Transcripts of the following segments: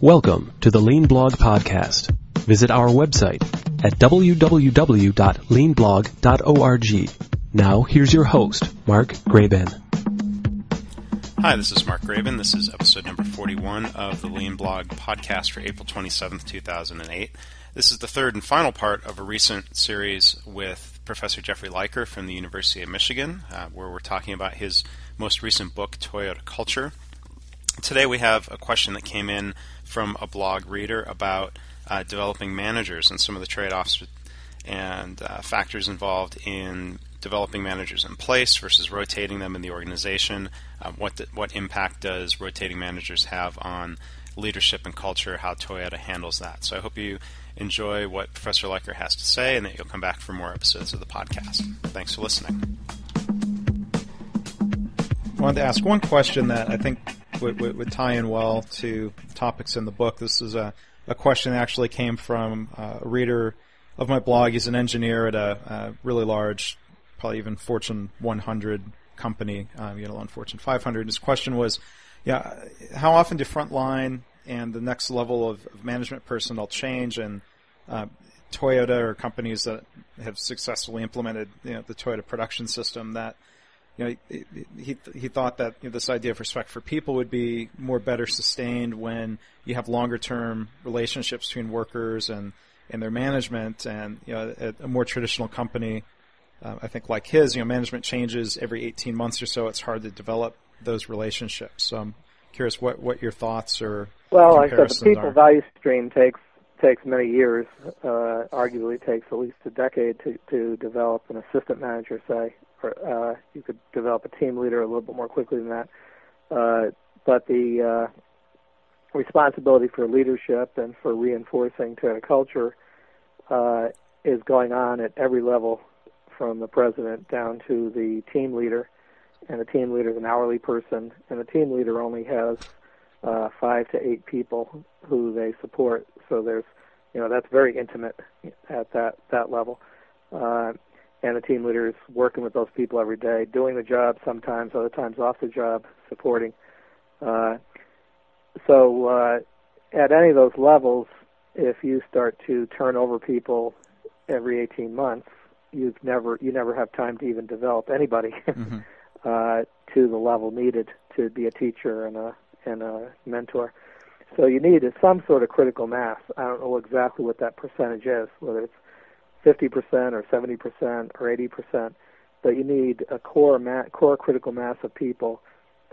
Welcome to the Lean Blog Podcast. Visit our website at www.leanblog.org. Now, here's your host, Mark Graban. Hi, this is Mark Graban. This is episode number 41 of the Lean Blog Podcast for April 27th, 2008. This is the third and final part of a recent series with Professor Jeffrey Liker from the University of Michigan, uh, where we're talking about his most recent book, Toyota Culture. Today we have a question that came in from a blog reader about uh, developing managers and some of the trade offs and uh, factors involved in developing managers in place versus rotating them in the organization. Uh, what the, what impact does rotating managers have on leadership and culture? How Toyota handles that. So I hope you enjoy what Professor Liker has to say, and that you'll come back for more episodes of the podcast. Thanks for listening. I wanted to ask one question that I think would, would, would, tie in well to topics in the book. This is a, a question that actually came from uh, a reader of my blog. He's an engineer at a, a really large, probably even Fortune 100 company, um, let alone Fortune 500. His question was, yeah, how often do frontline and the next level of, of management personnel change and uh, Toyota or companies that have successfully implemented you know, the Toyota production system that you know, he he thought that you know, this idea of respect for people would be more better sustained when you have longer term relationships between workers and and their management, and you know, a, a more traditional company, uh, I think like his, you know, management changes every 18 months or so. It's hard to develop those relationships. So I'm curious what what your thoughts or well, like I said, the people are. value stream takes takes many years. Uh, arguably, takes at least a decade to to develop an assistant manager, say uh, you could develop a team leader a little bit more quickly than that. Uh, but the uh, responsibility for leadership and for reinforcing Toyota culture uh, is going on at every level, from the president down to the team leader. And the team leader is an hourly person, and the team leader only has uh, five to eight people who they support. So there's, you know, that's very intimate at that that level. Uh, and the team leaders working with those people every day, doing the job sometimes, other times off the job, supporting. Uh, so uh, at any of those levels, if you start to turn over people every 18 months, you've never you never have time to even develop anybody mm-hmm. uh, to the level needed to be a teacher and a and a mentor. So you need some sort of critical mass. I don't know exactly what that percentage is, whether it's 50% or 70% or 80%, but you need a core ma- core critical mass of people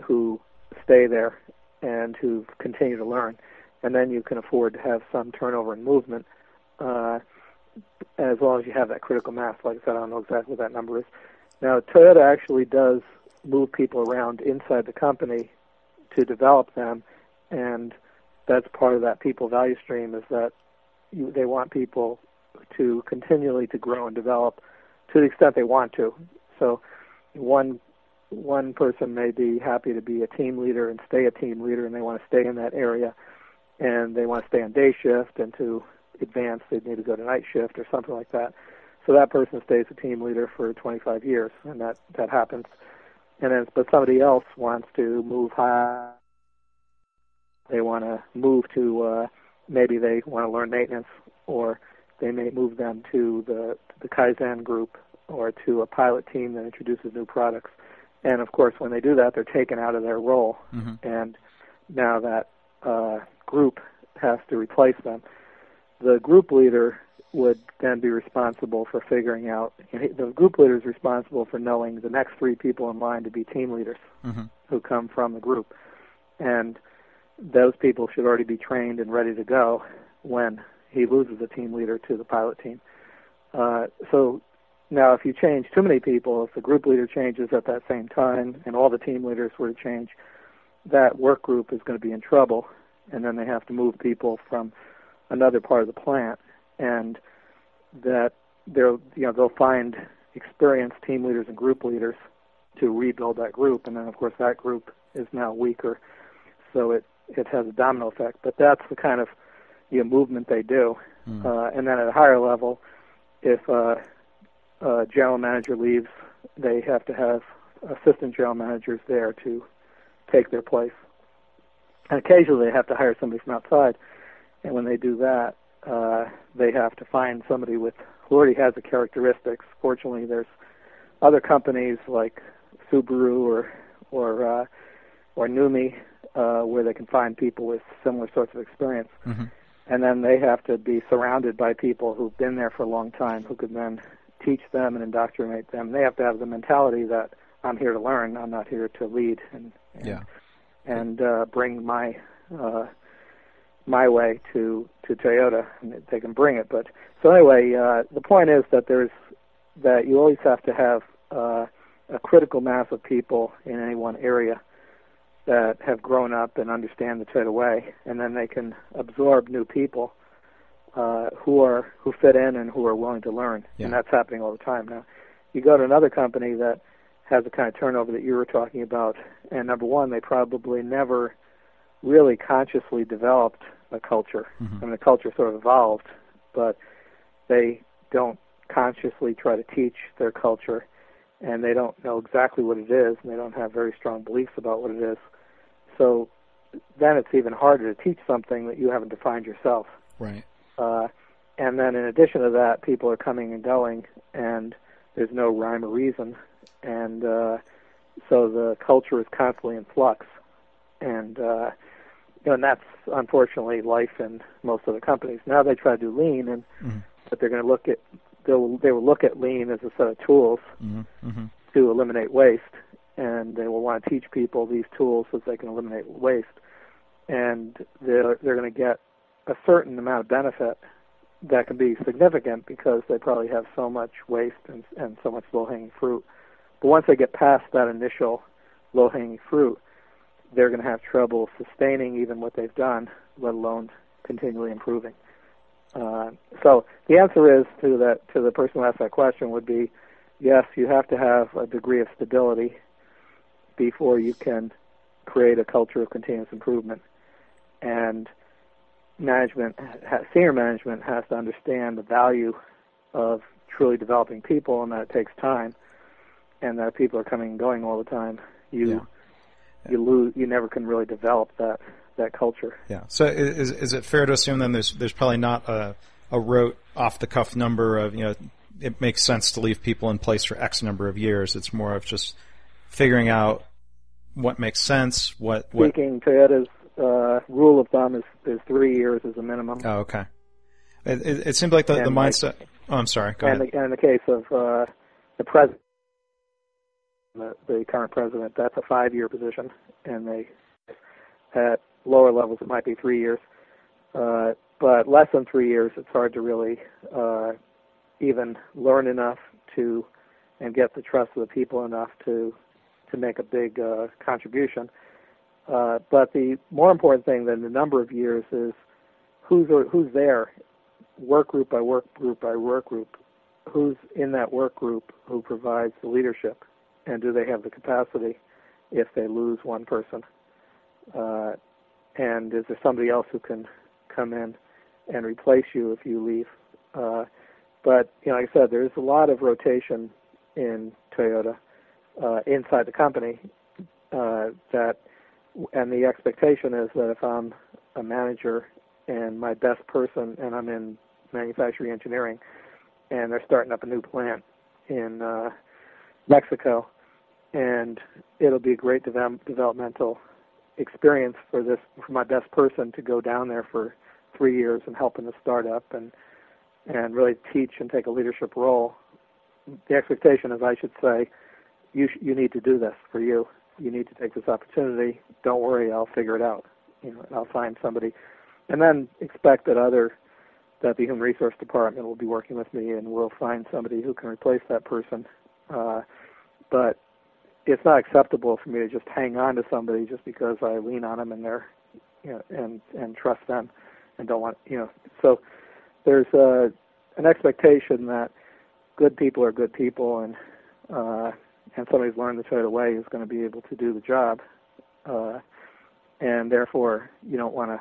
who stay there and who continue to learn, and then you can afford to have some turnover and movement. Uh, as long as you have that critical mass, like I said, I don't know exactly what that number is. Now, Toyota actually does move people around inside the company to develop them, and that's part of that people value stream is that you, they want people to continually to grow and develop to the extent they want to. So one one person may be happy to be a team leader and stay a team leader and they want to stay in that area and they want to stay on day shift and to advance they need to go to night shift or something like that. So that person stays a team leader for 25 years and that that happens. And then but somebody else wants to move high they want to move to uh maybe they want to learn maintenance or they may move them to the the Kaizen group or to a pilot team that introduces new products. And of course, when they do that, they're taken out of their role, mm-hmm. and now that uh, group has to replace them. The group leader would then be responsible for figuring out. The group leader is responsible for knowing the next three people in line to be team leaders mm-hmm. who come from the group, and those people should already be trained and ready to go when he loses a team leader to the pilot team. Uh, so now, if you change too many people, if the group leader changes at that same time and all the team leaders were to change, that work group is going to be in trouble, and then they have to move people from another part of the plant, and that they'll you know they'll find experienced team leaders and group leaders to rebuild that group, and then of course that group is now weaker, so it it has a domino effect. But that's the kind of you know, movement they do. Mm. Uh, and then at a higher level, if uh, a general manager leaves, they have to have assistant general managers there to take their place. and occasionally they have to hire somebody from outside. And when they do that, uh, they have to find somebody with who already has the characteristics. Fortunately, there's other companies like Subaru or or uh, or NUMMI uh, where they can find people with similar sorts of experience. Mm-hmm. And then they have to be surrounded by people who've been there for a long time who can then teach them and indoctrinate them. They have to have the mentality that I'm here to learn. I'm not here to lead and and, Yeah. and uh, bring my uh, my way to to Toyota. And they can bring it, but so anyway, uh, the point is that there's that you always have to have uh, a critical mass of people in any one area that have grown up and understand the Toyota way, and then they can absorb new people uh, who are who fit in and who are willing to learn, Yeah. and that's happening all the time now. You go to another company that has the kind of turnover that you were talking about, and number one, they probably never really consciously developed a culture. Mhm. I mean, the culture sort of evolved, but they don't consciously try to teach their culture, and they don't know exactly what it is, and they don't have very strong beliefs about what it is. So then it's even harder to teach something that you haven't defined yourself. Right. Uh, and then in addition to that, people are coming and going, and there's no rhyme or reason, and uh, so the culture is constantly in flux, and uh, you know, and that's unfortunately life in most of the companies. Now they try to do lean, and Mhm. but they're going to look at they'll they will look at lean as a set of tools Mm-hmm. Mm-hmm. to eliminate waste, and they will want to teach people these tools so that they can eliminate waste, and they're they're going to get a certain amount of benefit that can be significant because they probably have so much waste and and so much low hanging fruit. But once they get past that initial low hanging fruit, they're going to have trouble sustaining even what they've done, let alone continually improving. Uh, so the answer is to that to the person who asked that question would be yes, you have to have a degree of stability before you can create a culture of continuous improvement. And management, senior management, has to understand the value of truly developing people, and that it takes time, and that people are coming and going all the time. You Yeah. you lose, you never can really develop that that culture. Yeah. So is is it fair to assume then there's there's probably not a a rote off the cuff number of you know it makes sense to leave people in place for X number of years. It's more of just figuring out what makes sense. What what. Speaking Toyota's uh, rule of thumb is, is three years as a minimum. Oh, okay. It, it, it seemed like the, the And like- mindset. Oh, I'm sorry. Go and, ahead. the, in the case of uh, the president, the, the current president, that's a five-year position, and they at lower levels it might be three years, uh, but less than three years, it's hard to really uh, even learn enough to and get the trust of the people enough to to make a big uh, contribution. Uh, but the more important thing than the number of years is who's who's there, work group by work group by work group, who's in that work group who provides the leadership, and do they have the capacity if they lose one person? Uh, and is there somebody else who can come in and replace you if you leave? Uh, but you know, like I said, there's a lot of rotation in Toyota uh, inside the company uh, that, and the expectation is that if I'm a manager and my best person, and I'm in manufacturing engineering, and they're starting up a new plant in uh, Mexico, and it'll be a great devel- developmental experience for this for my best person to go down there for three years and help in the startup and and really teach and take a leadership role. The expectation is, I should say, you you need to do this for you. You need to take this opportunity. Don't worry, I'll figure it out. You know, I'll find somebody, and then expect that other that the human resource department will be working with me, and we'll find somebody who can replace that person. Uh, but it's not acceptable for me to just hang on to somebody just because I lean on them and they're, you know, and and trust them, and don't want, you know. So there's uh, an expectation that good people are good people, and uh, and somebody who's learned the Toyota way is going to be able to do the job, uh, and therefore you don't want to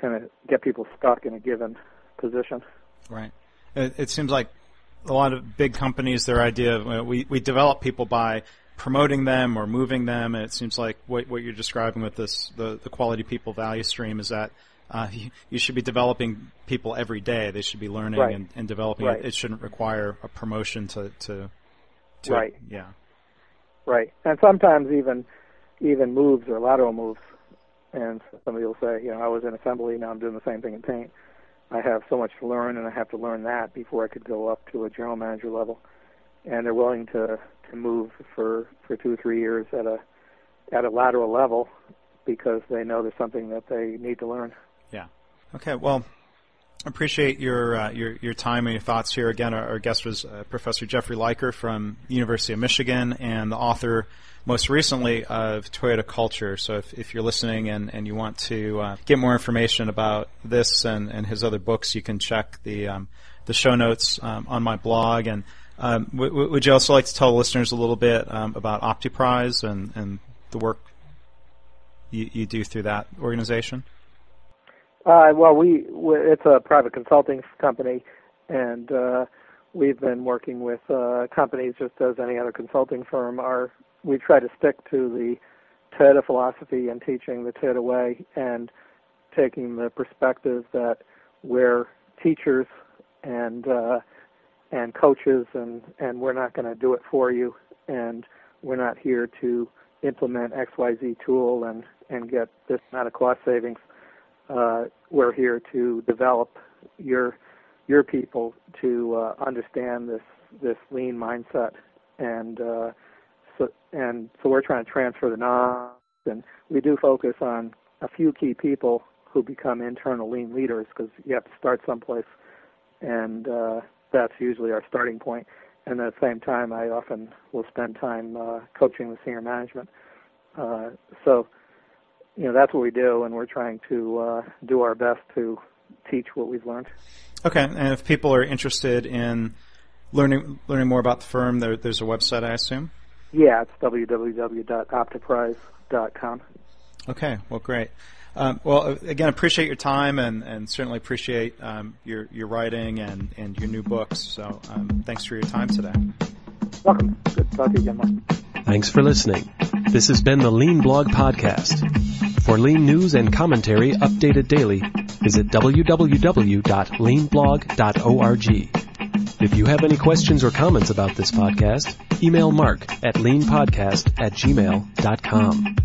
kind of get people stuck in a given position. Right. It, it seems like a lot of big companies, their idea of uh, we we develop people by promoting them or moving them. And it seems like what, what you're describing with this, the, the quality people value stream is that uh, you, you, should be developing people every day. They should be learning right. and, and, developing. Right. It, it, shouldn't require a promotion to, to, to right. Yeah. Right. And sometimes even even moves or lateral moves. And somebody will say, you know, I was in assembly, now I'm doing the same thing in paint. I have so much to learn, and I have to learn that before I could go up to a general manager level. And they're willing to to move for for two or three years at a at a lateral level because they know there's something that they need to learn. Yeah. Okay. Well, appreciate your uh, your your time and your thoughts here. Again, our, our guest was uh, Professor Jeffrey Liker from University of Michigan and the author most recently of Toyota Culture. So if, if you're listening and, and you want to uh, get more information about this and, and his other books, you can check the um, the show notes um, on my blog. And um, w- would you also like to tell listeners a little bit um, about Optiprise and, and the work you, you do through that organization? Uh, well, we, it's a private consulting company, and uh, we've been working with uh, companies just as any other consulting firm. Our we try to stick to the Toyota philosophy and teaching the Toyota way, and taking the perspective that we're teachers and uh, and coaches, and and we're not going to do it for you, and we're not here to implement X Y Z tool and and get this amount of cost savings uh, we're here to develop your your people to uh, understand this this lean mindset, and uh, so and so we're trying to transfer the knowledge. And we do focus on a few key people who become internal lean leaders because you have to start someplace, and uh, that's usually our starting point. And at the same time, I often will spend time uh, coaching the senior management. Uh, so you know that's what we do, and we're trying to uh, do our best to teach what we've learned. Okay, and if people are interested in learning learning more about the firm, there, there's a website, I assume. Yeah, it's www.optiprise.com. Okay, well, great. Um, well, again, appreciate your time and, and certainly appreciate um, your your writing and, and your new books. So, um, thanks for your time today. Welcome. Good to talk to you again, Mark. Thanks for listening. This has been the Lean Blog Podcast. For lean news and commentary updated daily, visit www.leanblog.org. If you have any questions or comments about this podcast, email mark at leanpodcast at gmail.com.